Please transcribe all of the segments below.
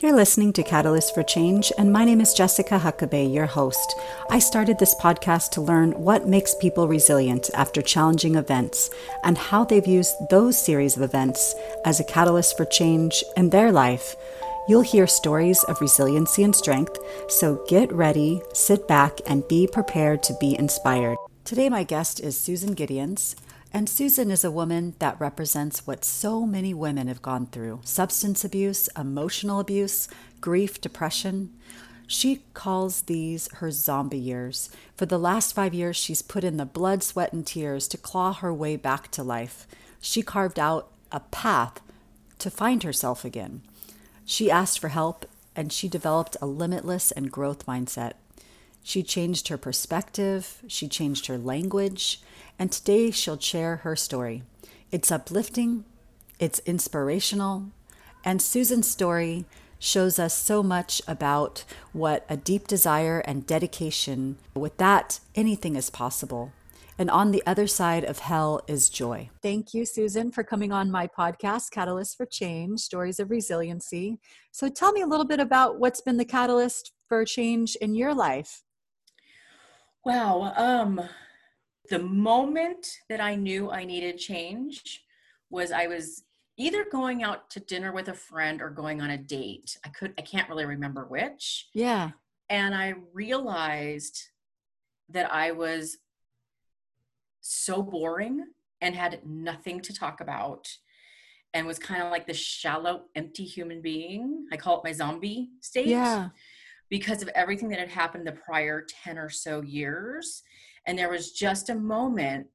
You're listening to Catalyst for Change, and my name is Jessica Huckabee, your host. I started this podcast to learn what makes people resilient after challenging events and how they've used those series of events as a catalyst for change in their life. You'll hear stories of resiliency and strength, so get ready, sit back, and be prepared to be inspired. Today, my guest is Susan Gideons. And Susan is a woman that represents what so many women have gone through substance abuse, emotional abuse, grief, depression. She calls these her zombie years. For the last five years, she's put in the blood, sweat, and tears to claw her way back to life. She carved out a path to find herself again. She asked for help and she developed a limitless and growth mindset. She changed her perspective, she changed her language, and today she'll share her story. It's uplifting, it's inspirational, and Susan's story shows us so much about what a deep desire and dedication, with that, anything is possible. And on the other side of hell is joy. Thank you, Susan, for coming on my podcast, Catalyst for Change Stories of Resiliency. So tell me a little bit about what's been the catalyst for change in your life. Wow. Um, the moment that I knew I needed change was I was either going out to dinner with a friend or going on a date. I could I can't really remember which. Yeah. And I realized that I was so boring and had nothing to talk about and was kind of like the shallow empty human being. I call it my zombie state. Yeah. Because of everything that had happened the prior 10 or so years and there was just a moment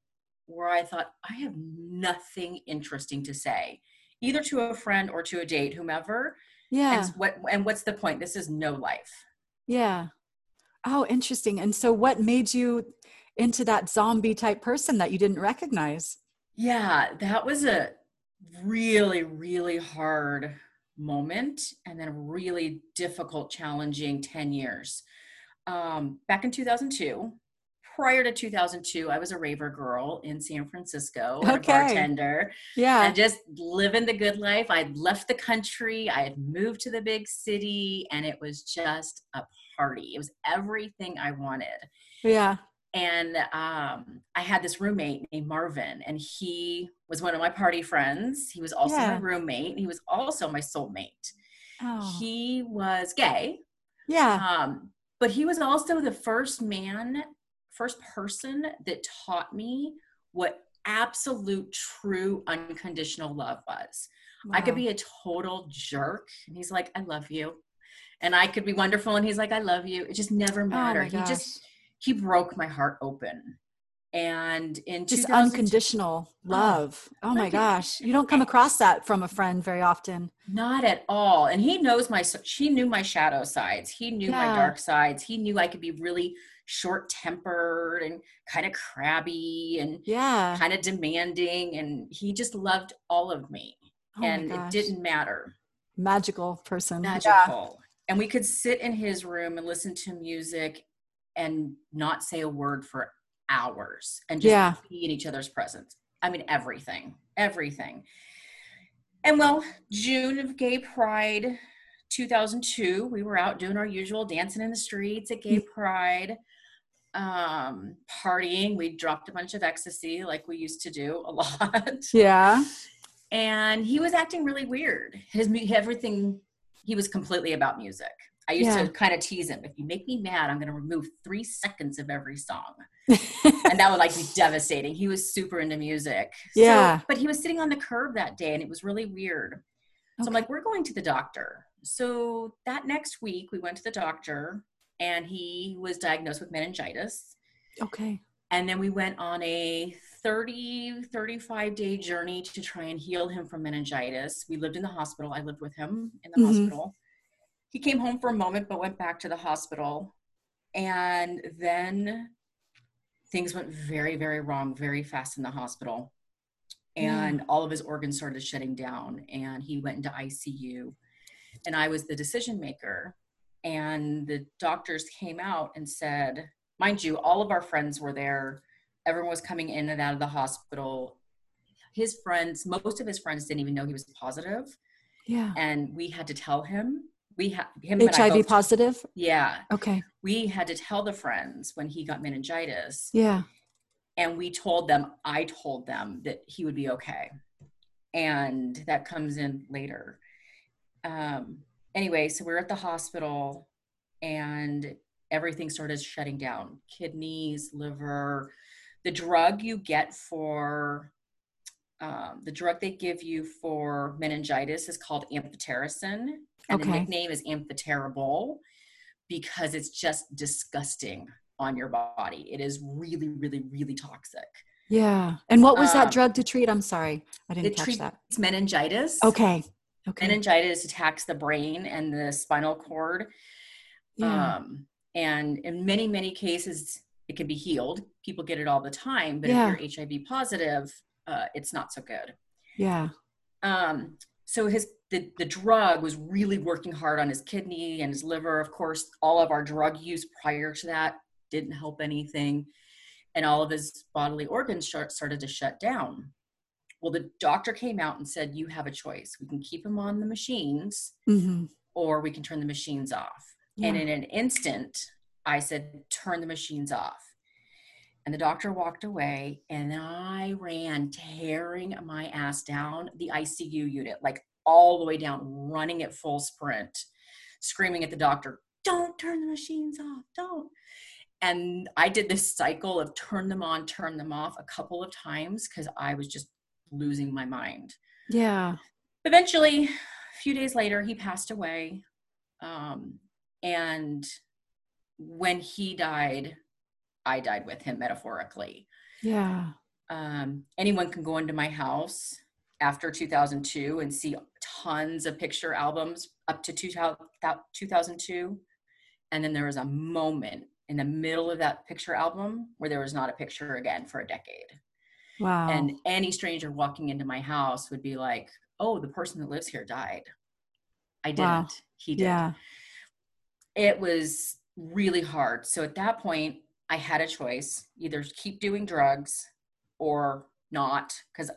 where I thought, I have nothing interesting to say, either to a friend or to a date, whomever. Yeah. And what and what's the point? This is no life. Yeah. Oh, interesting. And so what made you into that zombie type person that you didn't recognize? Yeah, that was a really, really hard moment and then a really difficult, challenging 10 years. Um, back in 2002, prior to 2002, I was a raver girl in San Francisco, okay. a bartender. Yeah. And just living the good life. I'd left the country, I had moved to the big city, and it was just a party. It was everything I wanted. Yeah. And um, I had this roommate named Marvin, and he was one of my party friends. He was also yeah. my roommate. He was also my soulmate. Oh. He was gay. Yeah. Um, but he was also the first man first person that taught me what absolute true unconditional love was. Wow. I could be a total jerk and he's like, I love you. And I could be wonderful and he's like, I love you. It just never oh mattered. Oh he just, he broke my heart open. And in just unconditional oh, love. Oh, oh my gosh. You don't come across that from a friend very often. Not at all. And he knows my, she knew my shadow sides. He knew yeah. my dark sides. He knew I could be really short tempered and kind of crabby and yeah. kind of demanding and he just loved all of me. Oh and it didn't matter. Magical person. Magical. Yeah. and we could sit in his room and listen to music and not say a word for hours and just yeah. be in each other's presence. I mean everything everything. And well june of gay pride 2002 we were out doing our usual dancing in the streets at gay mm. pride um, partying. We dropped a bunch of ecstasy like we used to do a lot. Yeah. And he was acting really weird. His everything he was completely about music. I used yeah. to kind of tease him, if you make me mad, I'm going to remove 3 seconds of every song. and that would like be devastating. He was super into music. Yeah. So, but he was sitting on the curb that day and it was really weird. So okay. I'm like, we're going to the doctor. So that next week we went to the doctor and he was diagnosed with meningitis. Okay. And then we went on a 30, 35 day journey to try and heal him from meningitis. We lived in the hospital. I lived with him in the mm-hmm. hospital. He came home for a moment, but went back to the hospital. And then things went very, very wrong very fast in the hospital. And mm. all of his organs started shutting down, and he went into ICU. And I was the decision maker and the doctors came out and said mind you all of our friends were there everyone was coming in and out of the hospital his friends most of his friends didn't even know he was positive yeah and we had to tell him we had him HIV positive. Yeah. Okay. We had to tell the friends when he got meningitis. Yeah. And we told them, I told them that he would be okay, and that comes in later. Um. Anyway, so we're at the hospital, and everything started shutting down: kidneys, liver. The drug you get for um, the drug they give you for meningitis is called amphotericin, and Okay. the nickname is amphoterrible because it's just disgusting on your body. It is really, really, really toxic. Yeah. And what was that Um, drug to treat? I'm sorry. I didn't catch that. It's meningitis. Okay. Okay. Meningitis attacks the brain and the spinal cord. yeah. Um, and in many, many cases, it can be healed. People get it all the time, but Yeah. if you're HIV positive, uh, it's not so good. yeah. um so his the, the drug was really working hard on his kidney and his liver of course all of our drug use prior to that didn't help anything and all of his bodily organs shart, started to shut down well the doctor came out and said you have a choice. We can keep him on the machines hmm or we can turn the machines off. And in an instant i said turn the machines off. And the doctor walked away and i ran tearing my ass down the icu unit like all the way down running at full sprint screaming at the doctor don't turn the machines off don't. And i did this cycle of turn them on turn them off a couple of times because i was just losing my mind. Yeah. eventually a few days later he passed away. Um, and when he died i died with him metaphorically. Yeah. um, anyone can go into my house after 2002 and see tons of picture albums up to 2002 and then there was a moment in the middle of that picture album where there was not a picture again for a decade Wow. and any stranger walking into my house would be like oh the person that lives here died i didn't Wow. he did yeah. it was really hard so at that point i had a choice either keep doing drugs or not because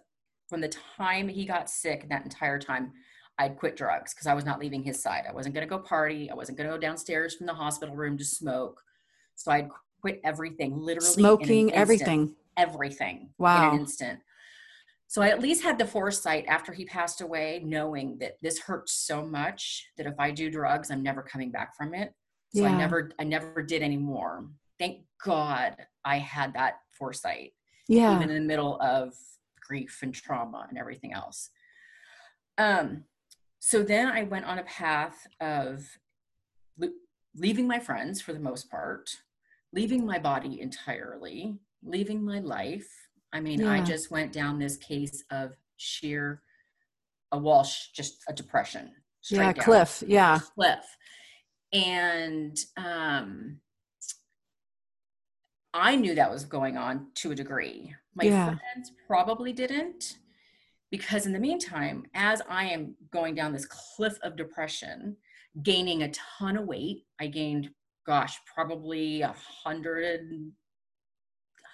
from the time he got sick that entire time i'd quit drugs because i was not leaving his side i wasn't going to go party i wasn't going to go downstairs from the hospital room to smoke so i'd quit everything literally Smoking, everything. Everything Wow. in an instant. So I at least had the foresight after he passed away, knowing that this hurts so much that if I do drugs, I'm never coming back from it. So Yeah. I never, I never did anymore. Thank God I had that foresight, Yeah. even in the middle of grief and trauma and everything else. Um, so then I went on a path of leaving my friends for the most part, leaving my body entirely, leaving my life. I mean, I just went down this case of sheer a Walsh, just a depression. yeah. down Cliff. Yeah. cliff and um i knew that was going on to a degree my Yeah. friends probably didn't because in the meantime as i am going down this cliff of depression gaining a ton of weight i gained gosh probably a hundred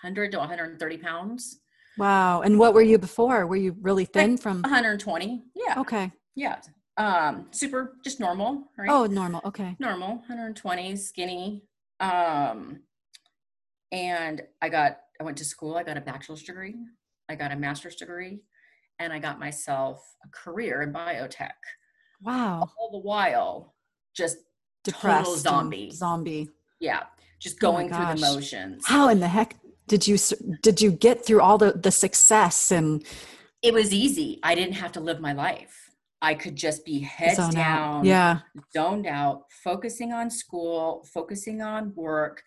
100 to 130 pounds Wow. And what were you before? Were you really thin from? 120 yeah Okay. yeah um super just normal right Oh, normal. Okay. normal 120 skinny um and i got i went to school i got a bachelor's degree i got a master's degree and i got myself a career in biotech Wow. all the while just Depressed. total zombie Zombie. yeah just Oh going through the motions How in the heck did you did you get through all the the success and it was easy i didn't have to live my life i could just be head down out? Yeah. zoned out, focusing on school, focusing on work,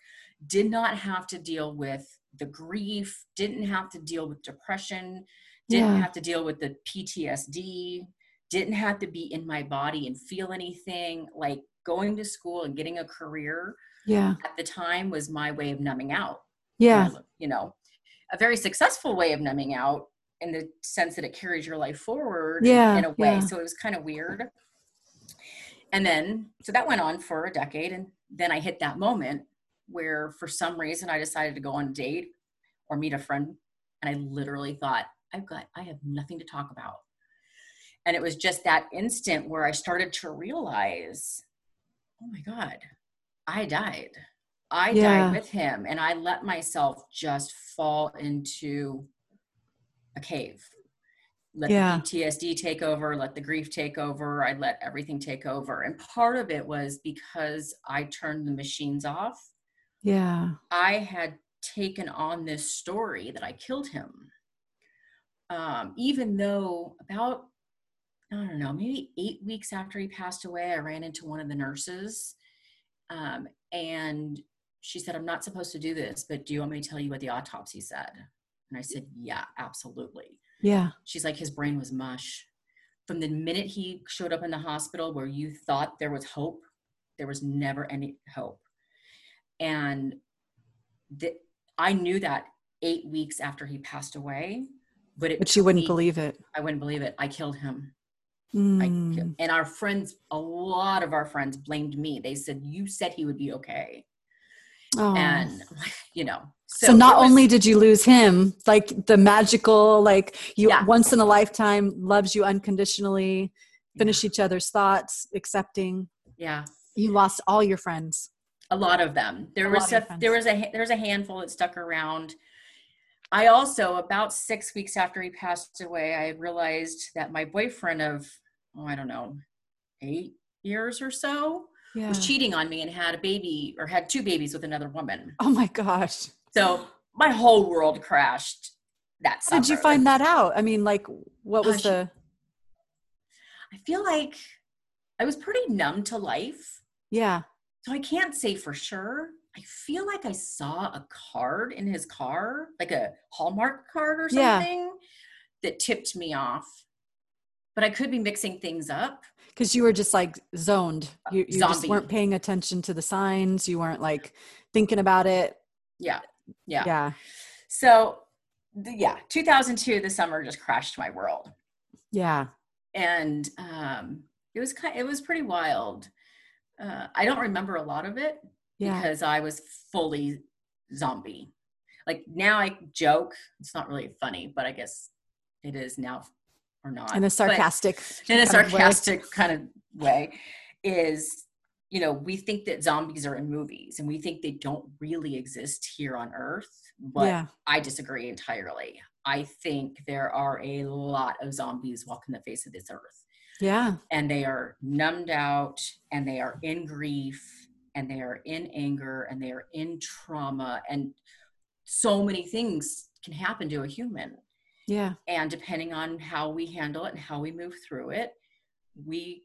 did not have to deal with the grief, didn't have to deal with depression, didn't Yeah. have to deal with the PTSD, didn't have to be in my body and feel anything. Like going to school and getting a career Yeah. at the time was my way of numbing out. Yeah. Um, you know, a very successful way of numbing out in the sense that it carries your life forward Yeah, in a way. yeah. So it was kind of weird. And then, so that went on for a decade. And then I hit that moment where for some reason I decided to go on a date or meet a friend. And I literally thought, I've got, I have nothing to talk about. And it was just that instant where I started to realize oh my God, I died. I Yeah. died with him. And I let myself just fall into a cave. Let Yeah. the PTSD take over, let the grief take over. I let everything take over. And part of it was because I turned the machines off. Yeah. I had taken on this story that I killed him. Um, even though about, I don't know, maybe eight weeks after he passed away, I ran into one of the nurses um, and she said, I'm not supposed to do this, but do you want me to tell you what the autopsy said? And I said, Yeah, absolutely. Yeah. She's like, His brain was mush. From the minute he showed up in the hospital where you thought there was hope, there was never any hope. And the, I knew that eight weeks after he passed away, but it But you wouldn't me- believe it. I wouldn't believe it. I killed him. Mm. ki- and our friends, a lot of our friends blamed me. They said, You said he would be okay. Oh. And, you know, so, not was- only did you lose him, like the magical, like you Yeah. once in a lifetime loves you unconditionally, finish each other's thoughts, accepting. yeah, You lost all your friends. a lot of them. There A was lot of your a, there was a there was a handful that stuck around. I also about six weeks after he passed away, I realized that my boyfriend of oh I don't know eight years or so Yeah. was cheating on me and had a baby or had two babies with another woman. Oh my gosh. So my whole world crashed. That How did you summer. find that out? I mean, like, what was Gosh. the? I feel like I was pretty numb to life. Yeah. So I can't say for sure. I feel like I saw a card in his car, like a Hallmark card or Yeah. something, that tipped me off. But I could be mixing things up. Because you were just like zoned. You, you just weren't paying attention to the signs. You weren't like thinking about it. Yeah. Yeah. Yeah. So, the, yeah, 2002, the summer just crashed my world. Yeah. And um, it was kind it was pretty wild. Uh, I don't remember a lot of it Yeah. because I was fully zombie. Like now I joke, it's not really funny, but I guess it is now or not. In a sarcastic. in a kind of sarcastic kind of way is you know, we think that zombies are in movies and we think they don't really exist here on earth, but yeah. I disagree entirely. I think there are a lot of zombies walking the face of this earth Yeah. and they are numbed out and they are in grief and they are in anger and they are in trauma and so many things can happen to a human Yeah. and depending on how we handle it and how we move through it we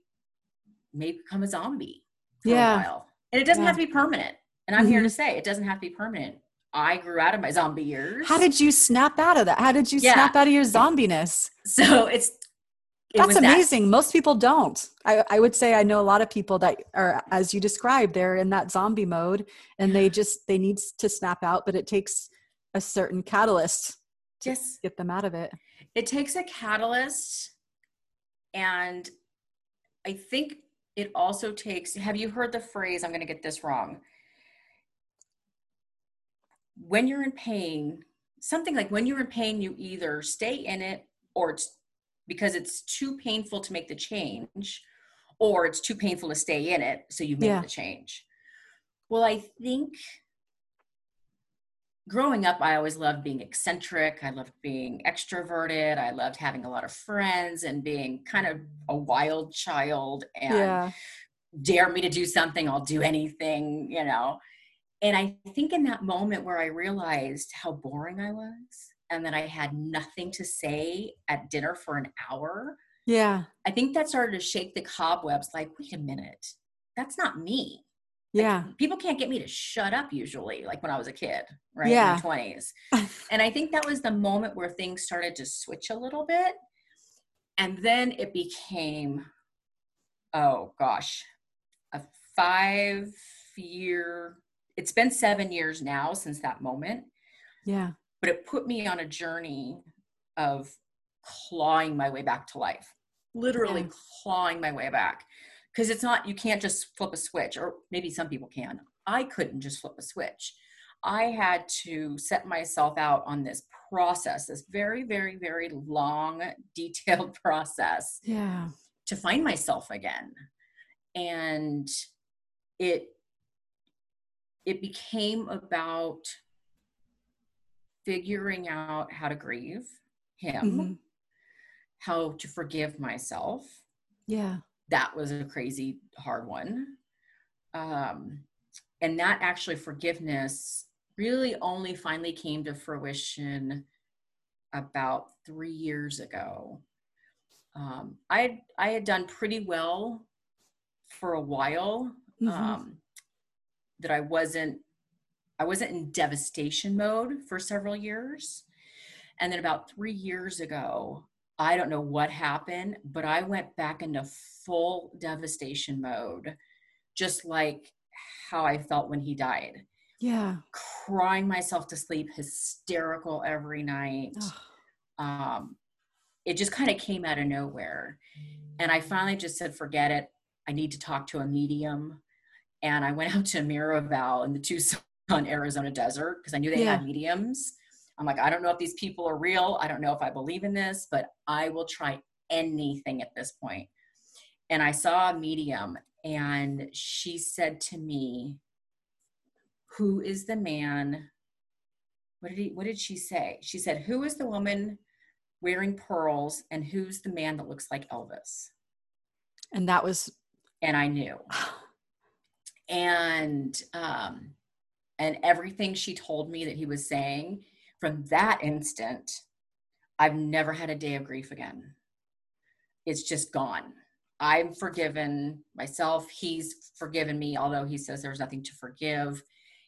may become a zombie for Yeah. a while and it doesn't Yeah. have to be permanent and i'm here Mhm. to say it doesn't have to be permanent i grew out of my zombie years How did you snap out of that? How did you Yeah. snap out of your zombiness? so it's it That's was that. amazing. Most people don't. I, I would say I know a lot of people that are, as you described, they're in that zombie mode and they just, they need to snap out, but it takes a certain catalyst Yes. get them out of it. it takes a catalyst and i think it also takes have you heard the phrase i'm going to get this wrong when you're in pain something like when you're in pain you either stay in it or it's because it's too painful to make the change or it's too painful to stay in it so you make Yeah. the change well i think growing up i always loved being eccentric. I loved being extroverted. I loved having a lot of friends and being kind of a wild child and yeah. dare me to do something i'll do anything you know? And i think in that moment where i realized how boring i was and that i had nothing to say at dinner for an hour Yeah. i think that started to shake the cobwebs like wait a minute. That's not me Like, Yeah. people can't get me to shut up usually like when i was a kid right Yeah. in my 20s and i think that was the moment where things started to switch a little bit and then it became oh gosh a five year it's been seven years now since that moment Yeah. but it put me on a journey of clawing my way back to life literally Yeah. clawing my way back because it's not you can't just flip a switch or maybe some people can i couldn't just flip a switch i had to set myself out on this process this very very very long detailed process Yeah. to find myself again and it it became about figuring out how to grieve him, mm-hmm. how to forgive myself. Yeah. That was a crazy hard one. Um, and that actually forgiveness really only finally came to fruition about three years ago. Um, I had, I had done pretty well for a while. Mm-hmm. Um, that I wasn't I wasn't in devastation mode for several years. And then about three years ago, I don't know what happened, but I went back into full devastation mode, just like how I felt when he died. Yeah. Crying myself to sleep, hysterical every night. Um, it just kind of came out of nowhere. And I finally just said, forget it. I need to talk to a medium. And I went out to Miraval in the Tucson, Arizona desert because I knew they yeah. had mediums. I'm like, I don't know if these people are real. I don't know if I believe in this, but I will try anything at this point. And I saw a medium, and she said to me, Who is the man? What did he what did she say? She said, Who is the woman wearing pearls and who's the man that looks like Elvis? And that was and I knew. and um and everything she told me that he was saying from that instant i've never had a day of grief again. It's just gone. I'm forgiven myself. He's forgiven me although he says there's nothing to forgive.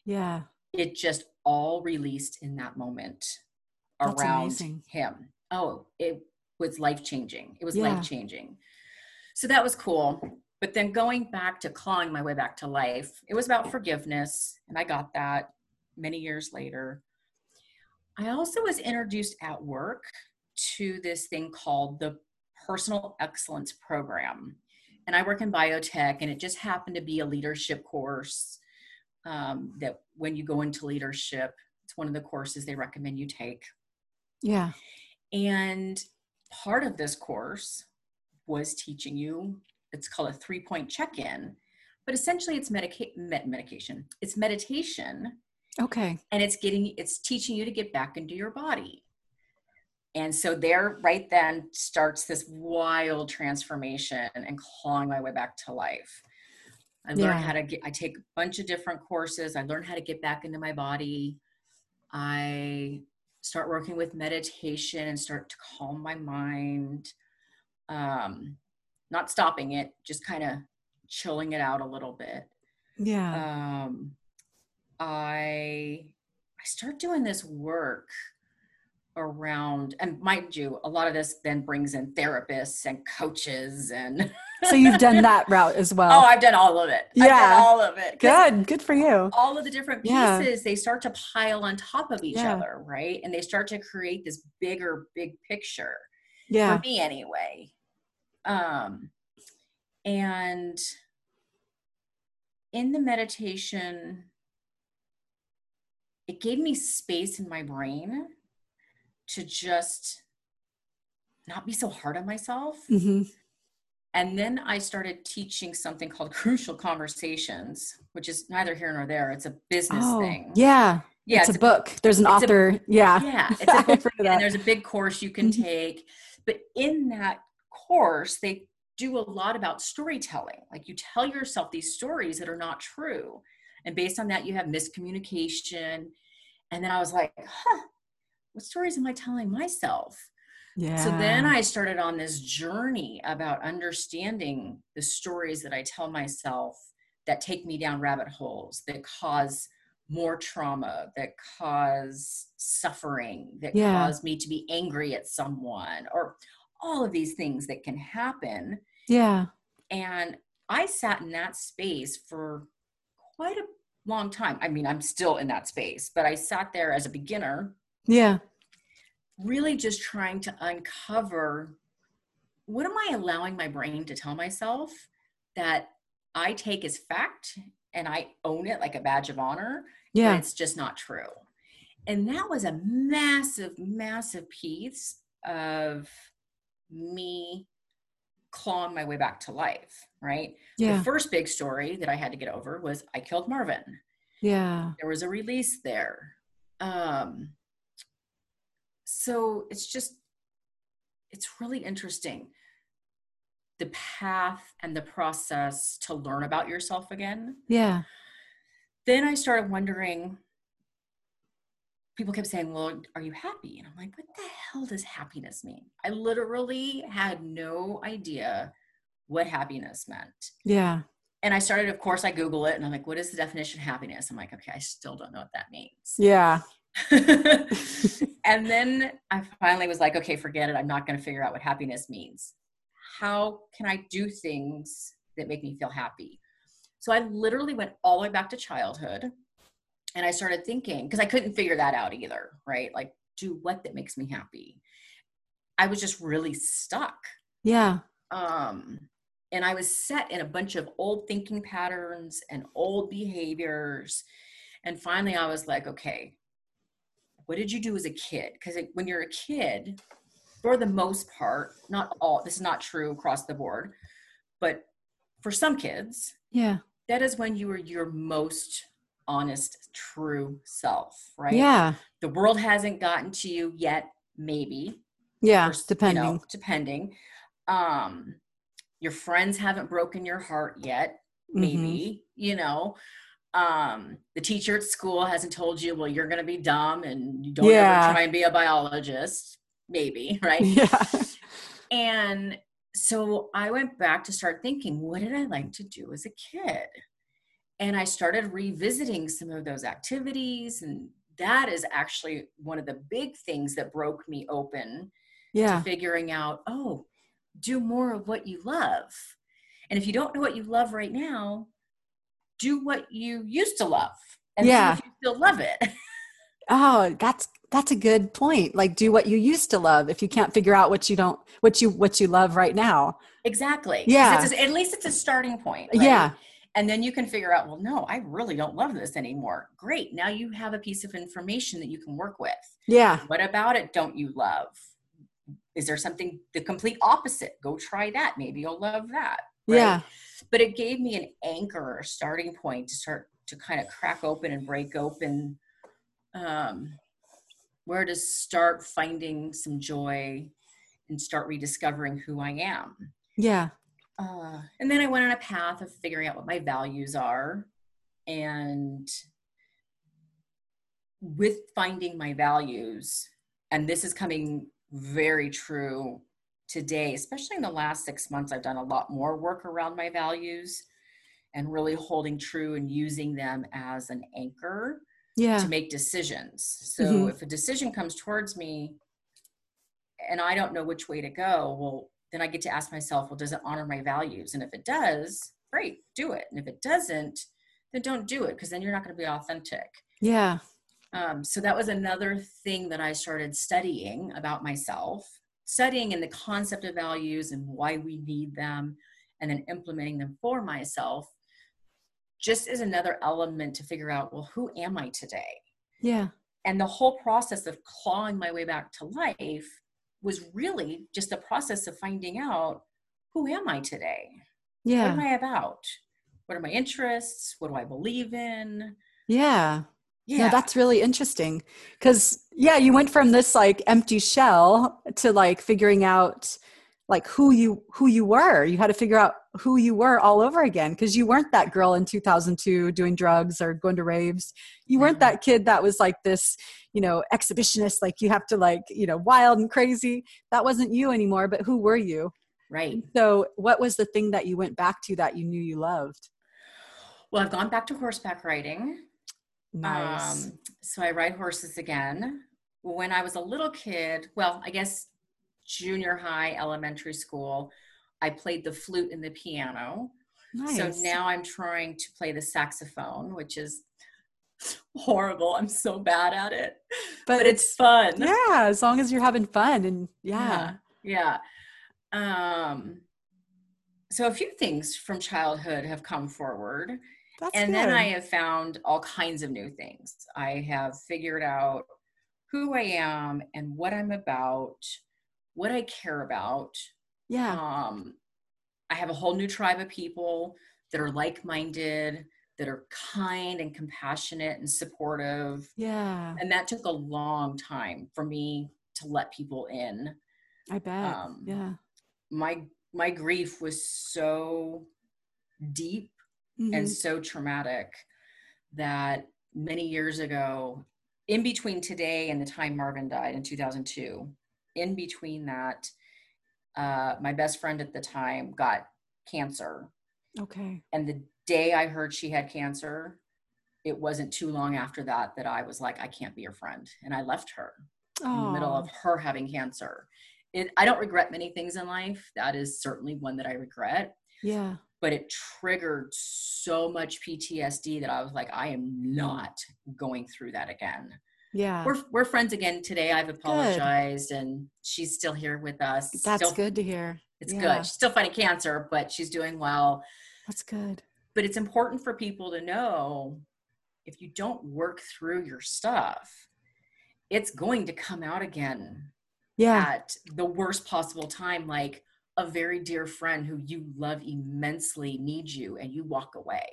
Yeah. It just all released in that moment That's around amazing. him. Oh it was life changing it was yeah. life changing so that was cool. But then going back to clawing my way back to life, it was about forgiveness, and I got that many years later. I also was introduced at work to this thing called the Personal Excellence Program. And I work in biotech, and it just happened to be a leadership course um, that when you go into leadership, it's one of the courses they recommend you take. Yeah. And part of this course was teaching you it's called a three point check in, but essentially it's medica- med- medication. It's meditation. Okay. And it's getting, it's teaching you to get back into your body. And so there, right then, starts this wild transformation and clawing my way back to life. I learned yeah. how to get, I take a bunch of different courses. I learn how to get back into my body. I start working with meditation and start to calm my mind. Um, not stopping it, just kind of chilling it out a little bit. Yeah. Um, I I start doing this work around and mind you a lot of this then brings in therapists and coaches and so you've done that route as well. Oh i've done all of it. Yeah. all of it. Good. Good for you. all of the different pieces yeah. they start to pile on top of each yeah. other right? And they start to create this bigger big picture yeah. for me anyway. Um, and in the meditation, it gave me space in my brain to just not be so hard on myself. Mm-hmm. And then I started teaching something called Crucial Conversations, which is neither here nor there. It's a business oh, thing. Yeah. Yeah. It's, it's a, a, book. There's an author. A, yeah. Yeah. It's a book. and there's a big course you can mm-hmm. take. But in that course, they do a lot about storytelling. Like you tell yourself these stories that are not true. And based on that, you have miscommunication. And then I was like, huh, what stories am I telling myself? Yeah. So then I started on this journey about understanding the stories that I tell myself that take me down rabbit holes, that cause more trauma, that cause suffering, that yeah. cause me to be angry at someone, or all of these things that can happen. Yeah. And I sat in that space for quite a long time. I mean, I'm still in that space, but I sat there as a beginner. Yeah. Really just trying to uncover what am I allowing my brain to tell myself that I take as fact and I own it like a badge of honor. Yeah. it's just not true. And that was a massive, massive piece of me clawing my way back to life, right? Yeah. The first big story that I had to get over was I killed Marvin. Yeah. There was a release there. Um, so it's just, it's really interesting the path and the process to learn about yourself again. Yeah. Then I started wondering. People kept saying, Well, are you happy? And I'm like, What the hell does happiness mean? I literally had no idea what happiness meant. Yeah. And I started, of course, I Google it and I'm like, What is the definition of happiness? I'm like, Okay, I still don't know what that means. Yeah. and then I finally was like, Okay, forget it. I'm not going to figure out what happiness means how can I do things that make me feel happy? So I literally went all the way back to childhood and I started thinking, because I couldn't figure that out either, right? Like, do what that makes me happy. I was just really stuck. Yeah. Um, and I was set in a bunch of old thinking patterns and old behaviors. And finally, I was like, okay, what did you do as a kid? Because when you're a kid, for the most part, not all, this is not true across the board, but for some kids, yeah, that is when you were your most honest, true self, right? Yeah. The world hasn't gotten to you yet, maybe. Yeah, or, depending. You know, depending. Um, your friends haven't broken your heart yet, maybe, mm-hmm. you know. Um, the teacher at school hasn't told you, well, you're gonna be dumb and you don't yeah. ever try and be a biologist maybe, right? Yeah. And so I went back to start thinking, what did I like to do as a kid? And I started revisiting some of those activities. And that is actually one of the big things that broke me open yeah. to figuring out, oh, do more of what you love. And if you don't know what you love right now, do what you used to love. And yeah. you still love it. oh, that's that's a good point like do what you used to love if you can't figure out what you don't what you what you love right now exactly yeah a, at least it's a starting point right? yeah and then you can figure out well no i really don't love this anymore great now you have a piece of information that you can work with yeah what about it don't you love is there something the complete opposite go try that maybe you'll love that right? yeah but it gave me an anchor a starting point to start to kind of crack open and break open um, where to start finding some joy and start rediscovering who I am. Yeah. Uh, and then I went on a path of figuring out what my values are. And with finding my values, and this is coming very true today, especially in the last six months, I've done a lot more work around my values and really holding true and using them as an anchor yeah. to make decisions. So mm-hmm. if a decision comes towards me and I don't know which way to go, well, then I get to ask myself, well, does it honor my values? And if it does, great, do it. And if it doesn't, then don't do it because then you're not going to be authentic. Yeah. Um, so that was another thing that I started studying about myself, studying in the concept of values and why we need them, and then implementing them for myself just as another element to figure out, well, who am I today? Yeah. And the whole process of clawing my way back to life was really just a process of finding out who am I today? Yeah. What am I about? What are my interests? What do I believe in? Yeah. Yeah, that's really interesting. Cause yeah, you went from this like empty shell to like figuring out like who you who you were you had to figure out who you were all over again because you weren't that girl in 2002 doing drugs or going to raves. You weren't that kid that was like this you know exhibitionist like you have to like you know wild and crazy. That wasn't you anymore but who were you? Right. So what was the thing that you went back to that you knew you loved? Well i've gone back to horseback riding. Nice. Um, so i ride horses again. When i was a little kid well i guess junior high, elementary school, I played the flute and the piano. Nice. So now I'm trying to play the saxophone, which is horrible. I'm so bad at it. But, but it's, it's, fun. Yeah, as long as you're having fun and yeah. Yeah. yeah. Um so a few things from childhood have come forward. That's and good. then I have found all kinds of new things. I have figured out who I am and what I'm about what I care about. Yeah. Um, I have a whole new tribe of people that are like-minded, that are kind and compassionate and supportive. Yeah. And that took a long time for me to let people in. I bet. Um, yeah. My my grief was so deep mm-hmm. and so traumatic that many years ago, in between today and the time Marvin died in 2002, in between that, uh, my best friend at the time got cancer. Okay. And the day I heard she had cancer, it wasn't too long after that that I was like, I can't be your friend. And I left her in the middle of her having cancer. It, I don't regret many things in life. That is certainly one that I regret. Yeah. But it triggered so much PTSD that I was like, I am not going through that again. Yeah. We're, we're friends again today. I've apologized good. and she's still here with us. That's still, good to hear. It's yeah. good. She's still fighting cancer, but she's doing well. That's good. But it's important for people to know if you don't work through your stuff, it's going to come out again yeah. at the worst possible time. Like a very dear friend who you love immensely needs you and you walk away.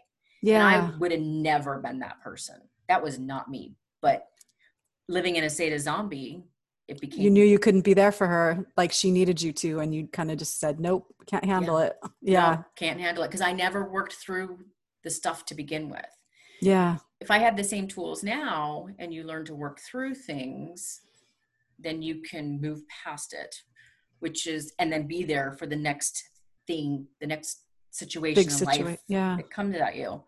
Yeah. And I would have never been that person. That was not me. But living in a state of zombie, it became you knew you couldn't be there for her like she needed you to and you kind of just said nope can't handle yeah. it yeah. no, can't handle it because i never worked through the stuff to begin with. Yeah. If i had the same tools now and you learn to work through things then you can move past it which is and then be there for the next thing the next situation Big in situa- life yeah. that comes at you.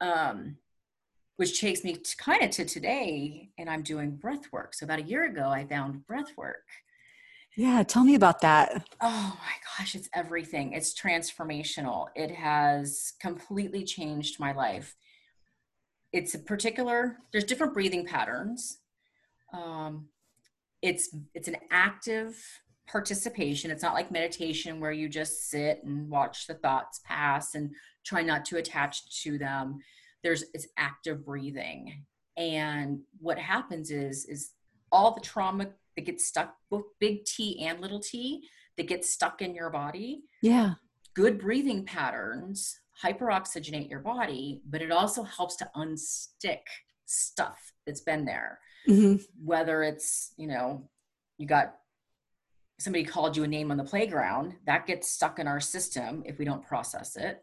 Um which takes me to kind of to today and i'm doing breath work. So about a year ago i found breath work. Yeah tell me about that. Oh my gosh it's everything. It's transformational. It has completely changed my life. It's a particular there's different breathing patterns. Um, it's it's an active participation. It's not like meditation where you just sit and watch the thoughts pass and try not to attach to them there's it's active breathing. And what happens is is all the trauma that gets stuck both big t and little t that gets stuck in your body. Yeah. Good breathing patterns hyperoxygenate your body but it also helps to unstick stuff that's been there. Mm-hmm. whether it's you know you got somebody called you a name on the playground that gets stuck in our system if we don't process it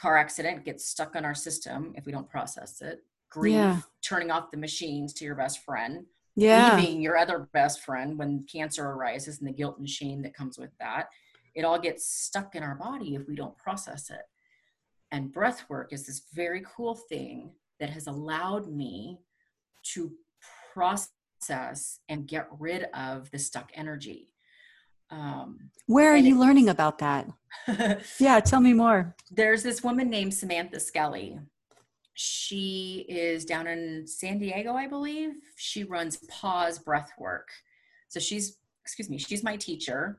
car accident gets stuck on our system if we don't process it. Grief yeah. turning off the machines to your best friend. Yeah. leaving your other best friend when cancer arises and the guilt and shame that comes with that. It all gets stuck in our body if we don't process it. And breath work is this very cool thing that has allowed me to process and get rid of the stuck energy um, Where are you learning about that? yeah, tell me more. There's this woman named Samantha Skelly. She is down in San Diego, I believe. She runs Pause Breath Work. So she's, excuse me, she's my teacher,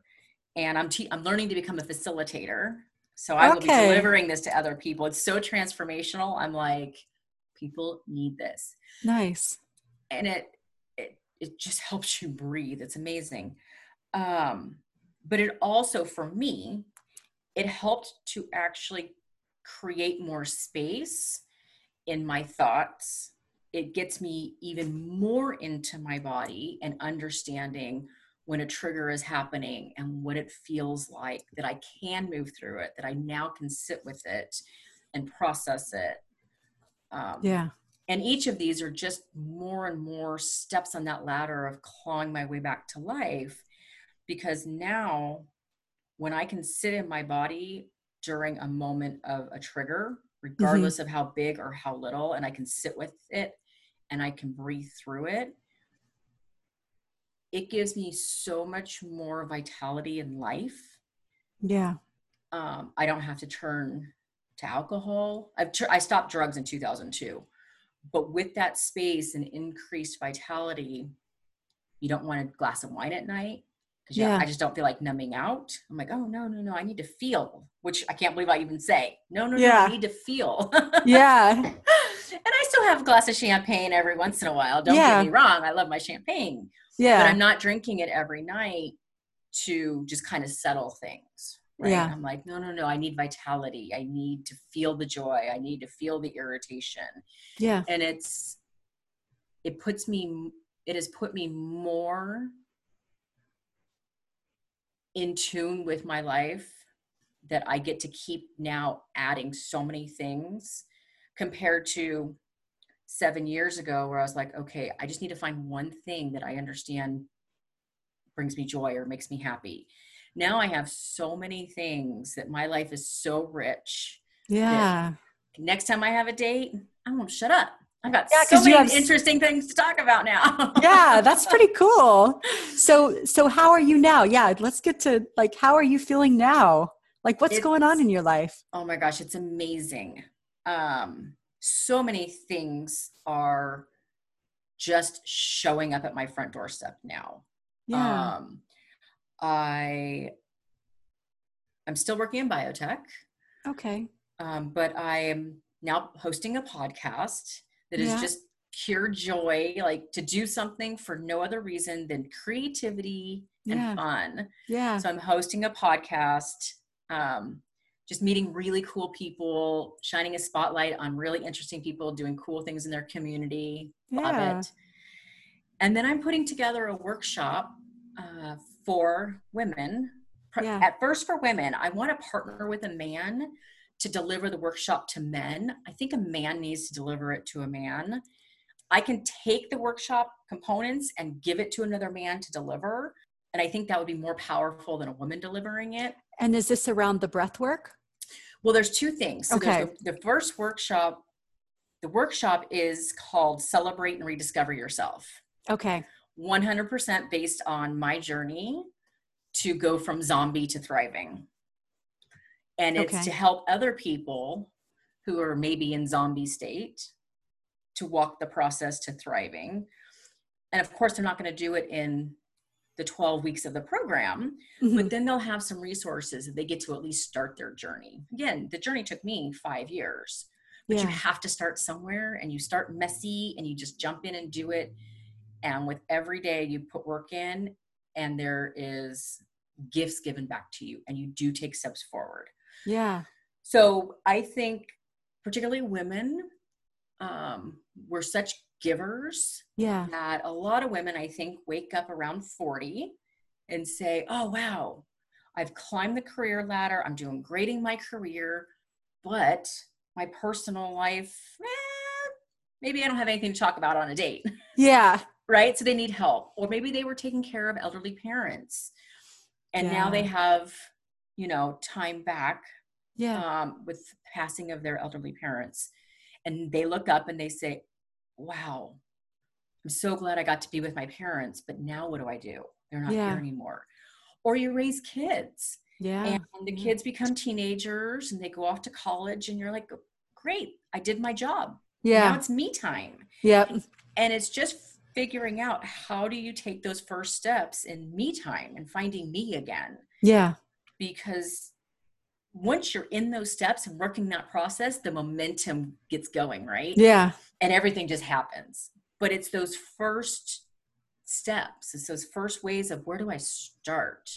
and I'm te- I'm learning to become a facilitator. So I okay. will be delivering this to other people. It's so transformational. I'm like, people need this. Nice. And it it it just helps you breathe. It's amazing. Um, but it also, for me, it helped to actually create more space in my thoughts. It gets me even more into my body and understanding when a trigger is happening and what it feels like that I can move through it, that I now can sit with it and process it. Um, yeah. And each of these are just more and more steps on that ladder of clawing my way back to life because now when I can sit in my body during a moment of a trigger, regardless mm-hmm. of how big or how little, and I can sit with it and I can breathe through it, it gives me so much more vitality in life. Yeah. Um, I don't have to turn to alcohol. I've tr- I stopped drugs in 2002, but with that space and increased vitality, you don't want a glass of wine at night yeah. I just don't feel like numbing out. I'm like, oh no, no, no, I need to feel, which I can't believe I even say. No, no, yeah. no, I need to feel. yeah. and I still have a glass of champagne every once in a while. Don't yeah. get me wrong. I love my champagne. Yeah. But I'm not drinking it every night to just kind of settle things. Right? Yeah. I'm like, no, no, no. I need vitality. I need to feel the joy. I need to feel the irritation. Yeah. And it's, it puts me, it has put me more in tune with my life that I get to keep now adding so many things compared to seven years ago where I was like, okay, I just need to find one thing that I understand brings me joy or makes me happy. Now I have so many things that my life is so rich. Yeah. Next time I have a date, I won't shut up. I've got Yeah, so many have interesting things to talk about now. yeah, that's pretty cool. So so how are you now? Yeah, let's get to like how are you feeling now? Like what's going on in your life? oh my gosh it's amazing um so many things are just showing up at my front doorstep now Yeah. um i i'm still working in biotech okay. um, but i am now hosting a podcast that is Yeah. just pure joy like to do something for no other reason than creativity and Yeah. fun Yeah. so I'm hosting a podcast, um, just meeting really cool people, shining a spotlight on really interesting people doing cool things in their community. Love it. And then I'm putting together a workshop uh, for women. Yeah. At first, for women, I want to partner with a man to deliver the workshop to men. I think a man needs to deliver it to a man. I can take the workshop components and give it to another man to deliver. And I think that would be more powerful than a woman delivering it. And is this around the breath work? Well, there's two things. So Okay. the, the first workshop, the workshop is called Celebrate and Rediscover Yourself. Okay. 100% based on my journey to go from zombie to thriving. And it's Okay. to help other people who are maybe in zombie state to walk the process to thriving. And of course, they're not going to do it in the 12 weeks of the program, Mhm. but then they'll have some resources that they get to at least start their journey. Again, the journey took me five years, but you have to start somewhere and you start messy and you just jump in and do it. And with every day you put work in, and there is gifts given back to you, and you do take steps forward. Yeah. So I think, particularly women, um, we're such givers Yeah. that a lot of women, I think, wake up around 40 and say, Oh, wow, I've climbed the career ladder. I'm doing great in my career, but my personal life, eh, maybe I don't have anything to talk about on a date, Yeah. right? So they need help. Or maybe they were taking care of elderly parents and now they have, you know, time back Yeah. um, with the passing of their elderly parents. And they look up and they say, Wow, I'm so glad I got to be with my parents, but now what do I do? They're not Yeah. here anymore. Or you raise kids Yeah. and the kids become teenagers and they go off to college, and you're like, Great, I did my job. Yeah. Now it's me time. Yep. And it's just figuring out how do you take those first steps in me time and finding me again Yeah. Because once you're in those steps and working that process, the momentum gets going, right? Yeah. And everything just happens. But it's those first steps, it's those first ways of where do I start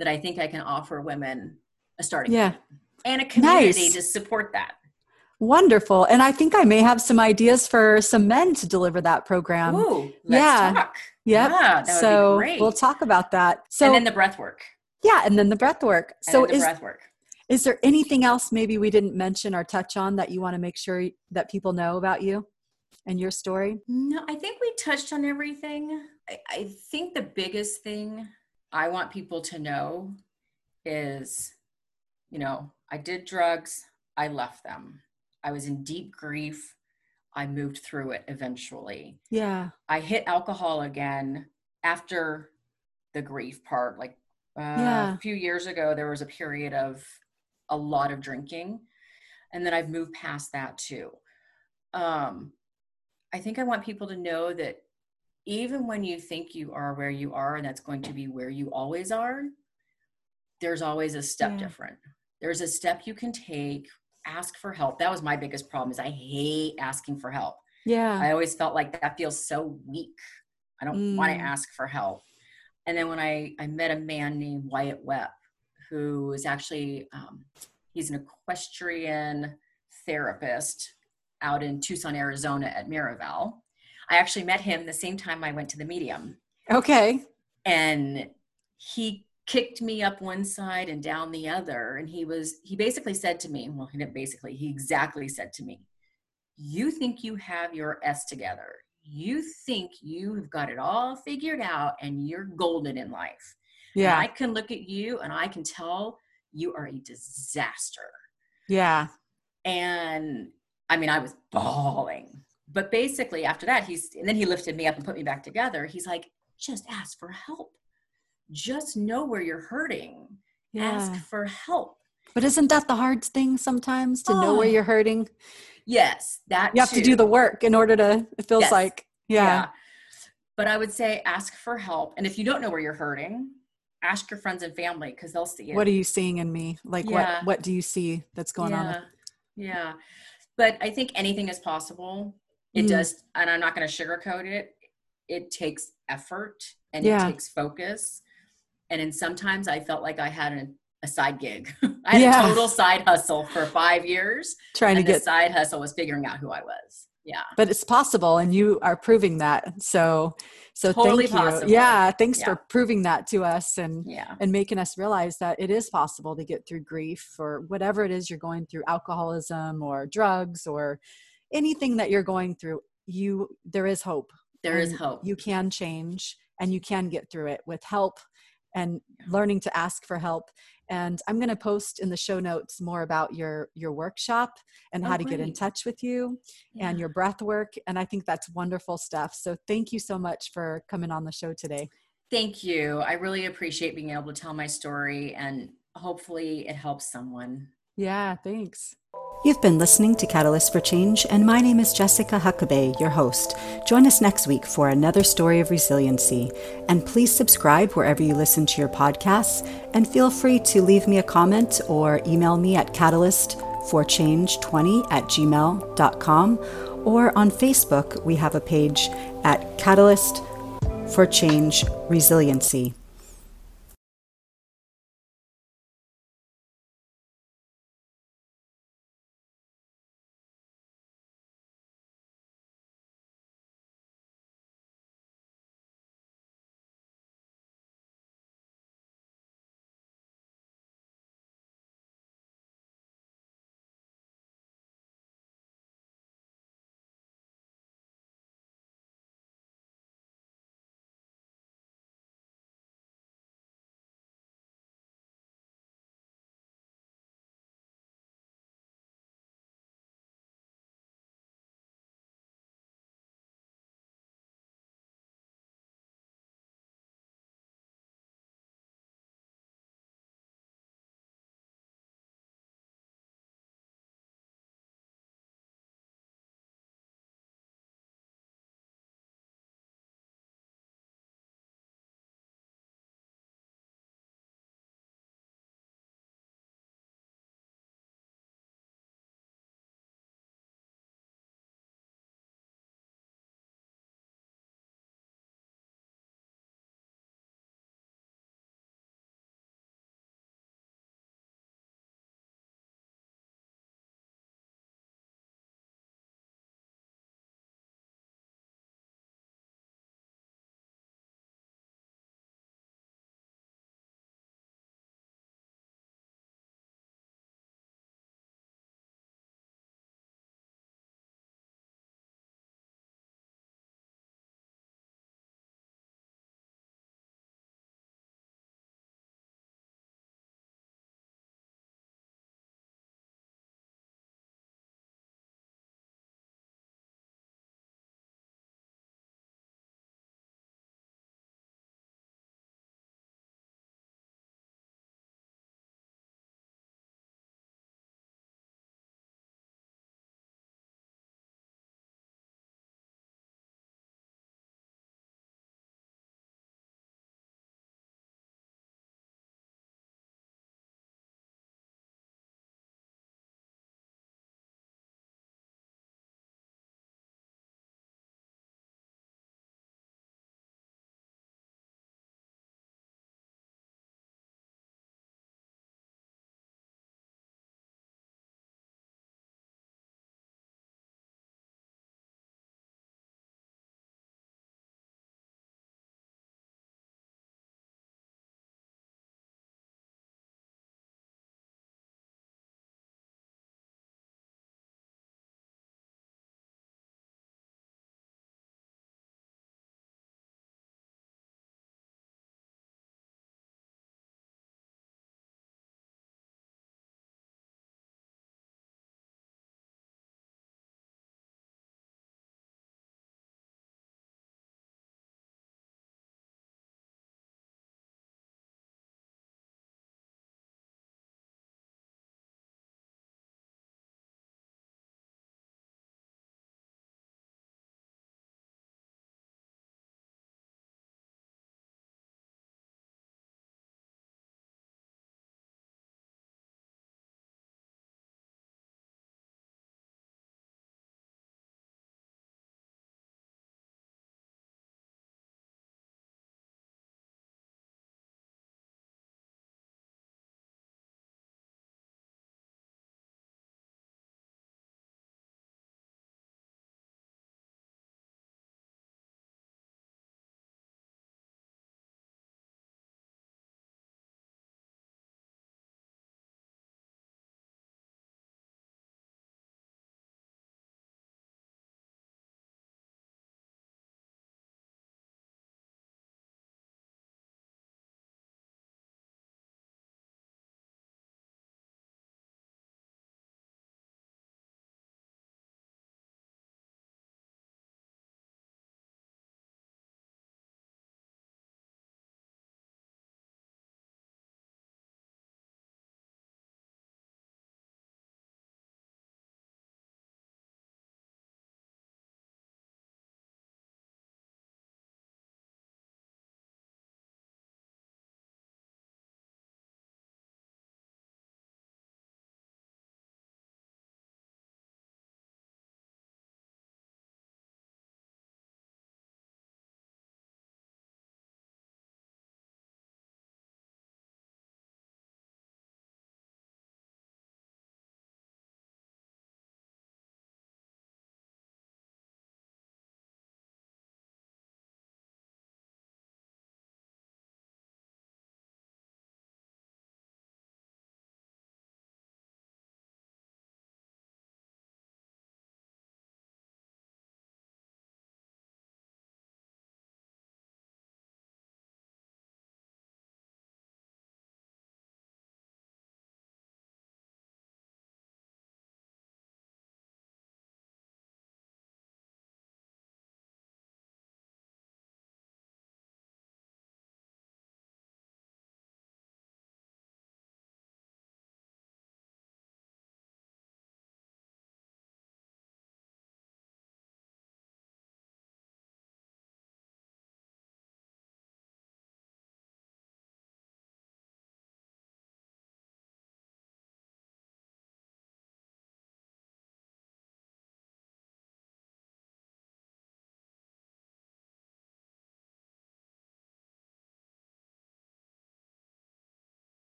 that I think I can offer women a starting Yeah. point and a community Nice. to support that. Wonderful. And I think I may have some ideas for some men to deliver that program. Ooh, let's yeah. talk. Yep. Yeah, that would so be great. we'll talk about that. So and then the breath work. Yeah, and then the breath work. And So is breath work. is there anything else maybe we didn't mention or touch on that you want to make sure that people know about you and your story? No, I think we touched on everything. I, I think the biggest thing I want people to know is, you know, I did drugs, I left them. I was in deep grief. I moved through it eventually. Yeah. I hit alcohol again after the grief part. Like uh, Yeah. a few years ago, there was a period of a lot of drinking, and then I've moved past that too. Um, I think I want people to know that even when you think you are where you are, and that's going to be where you always are, there's always a step Yeah. different. There's a step you can take. Ask for help. That was my biggest problem. Is I hate asking for help. Yeah. I always felt like that feels so weak. I don't want Mm. to ask for help. And then when I, I met a man named Wyatt Webb, who is actually um, he's an equestrian therapist out in Tucson, Arizona at Miraval. I actually met him the same time I went to the medium. Okay. And he kicked me up one side and down the other. And he was, he basically said to me, well, he didn't basically, he exactly said to me, You think you have your S together. You think you've got it all figured out and you're golden in life. Yeah. And I can look at you and I can tell you are a disaster. Yeah. And I mean, I was bawling. But basically, after that, he's, and then he lifted me up and put me back together. He's like, just ask for help. Just know where you're hurting. Yeah. Ask for help. But isn't that the hard thing sometimes to oh. know where oh. you're hurting? Yes, that you have too. to do the work in order to. It feels yes. like yeah. yeah. But I would say ask for help, and if you don't know where you're hurting, ask your friends and family because they'll see it. What are you seeing in me? Like yeah. what what do you see that's going yeah. on? Yeah. But I think anything is possible. It mm. does, and I'm not going to sugarcoat it. It takes effort and it takes focus. And then sometimes I felt like I had a, a side gig. I had yeah. a total side hustle for five years. Trying to get side hustle was figuring out who I was. Yeah. But it's possible and you are proving that. So so totally thank possible. you. Yeah, thanks yeah. for proving that to us and yeah. and making us realize that it is possible to get through grief or whatever it is you're going through, alcoholism or drugs or anything that you're going through. You there is hope. There is hope. You can change and you can get through it with help and learning to ask for help and i'm going to post in the show notes more about your your workshop and oh, how to great. get in touch with you yeah. and your breath work and i think that's wonderful stuff. So thank you so much for coming on the show today. Thank you. I really appreciate being able to tell my story and hopefully it helps someone. Yeah thanks You've been listening to Catalyst for Change, and my name is Jessica Huckabee, your host. Join us next week for another story of resiliency. And please subscribe wherever you listen to your podcasts, and feel free to leave me a comment or email me at catalystforchange20 at gmail.com. Or on Facebook, we have a page at Catalyst for Change Resiliency.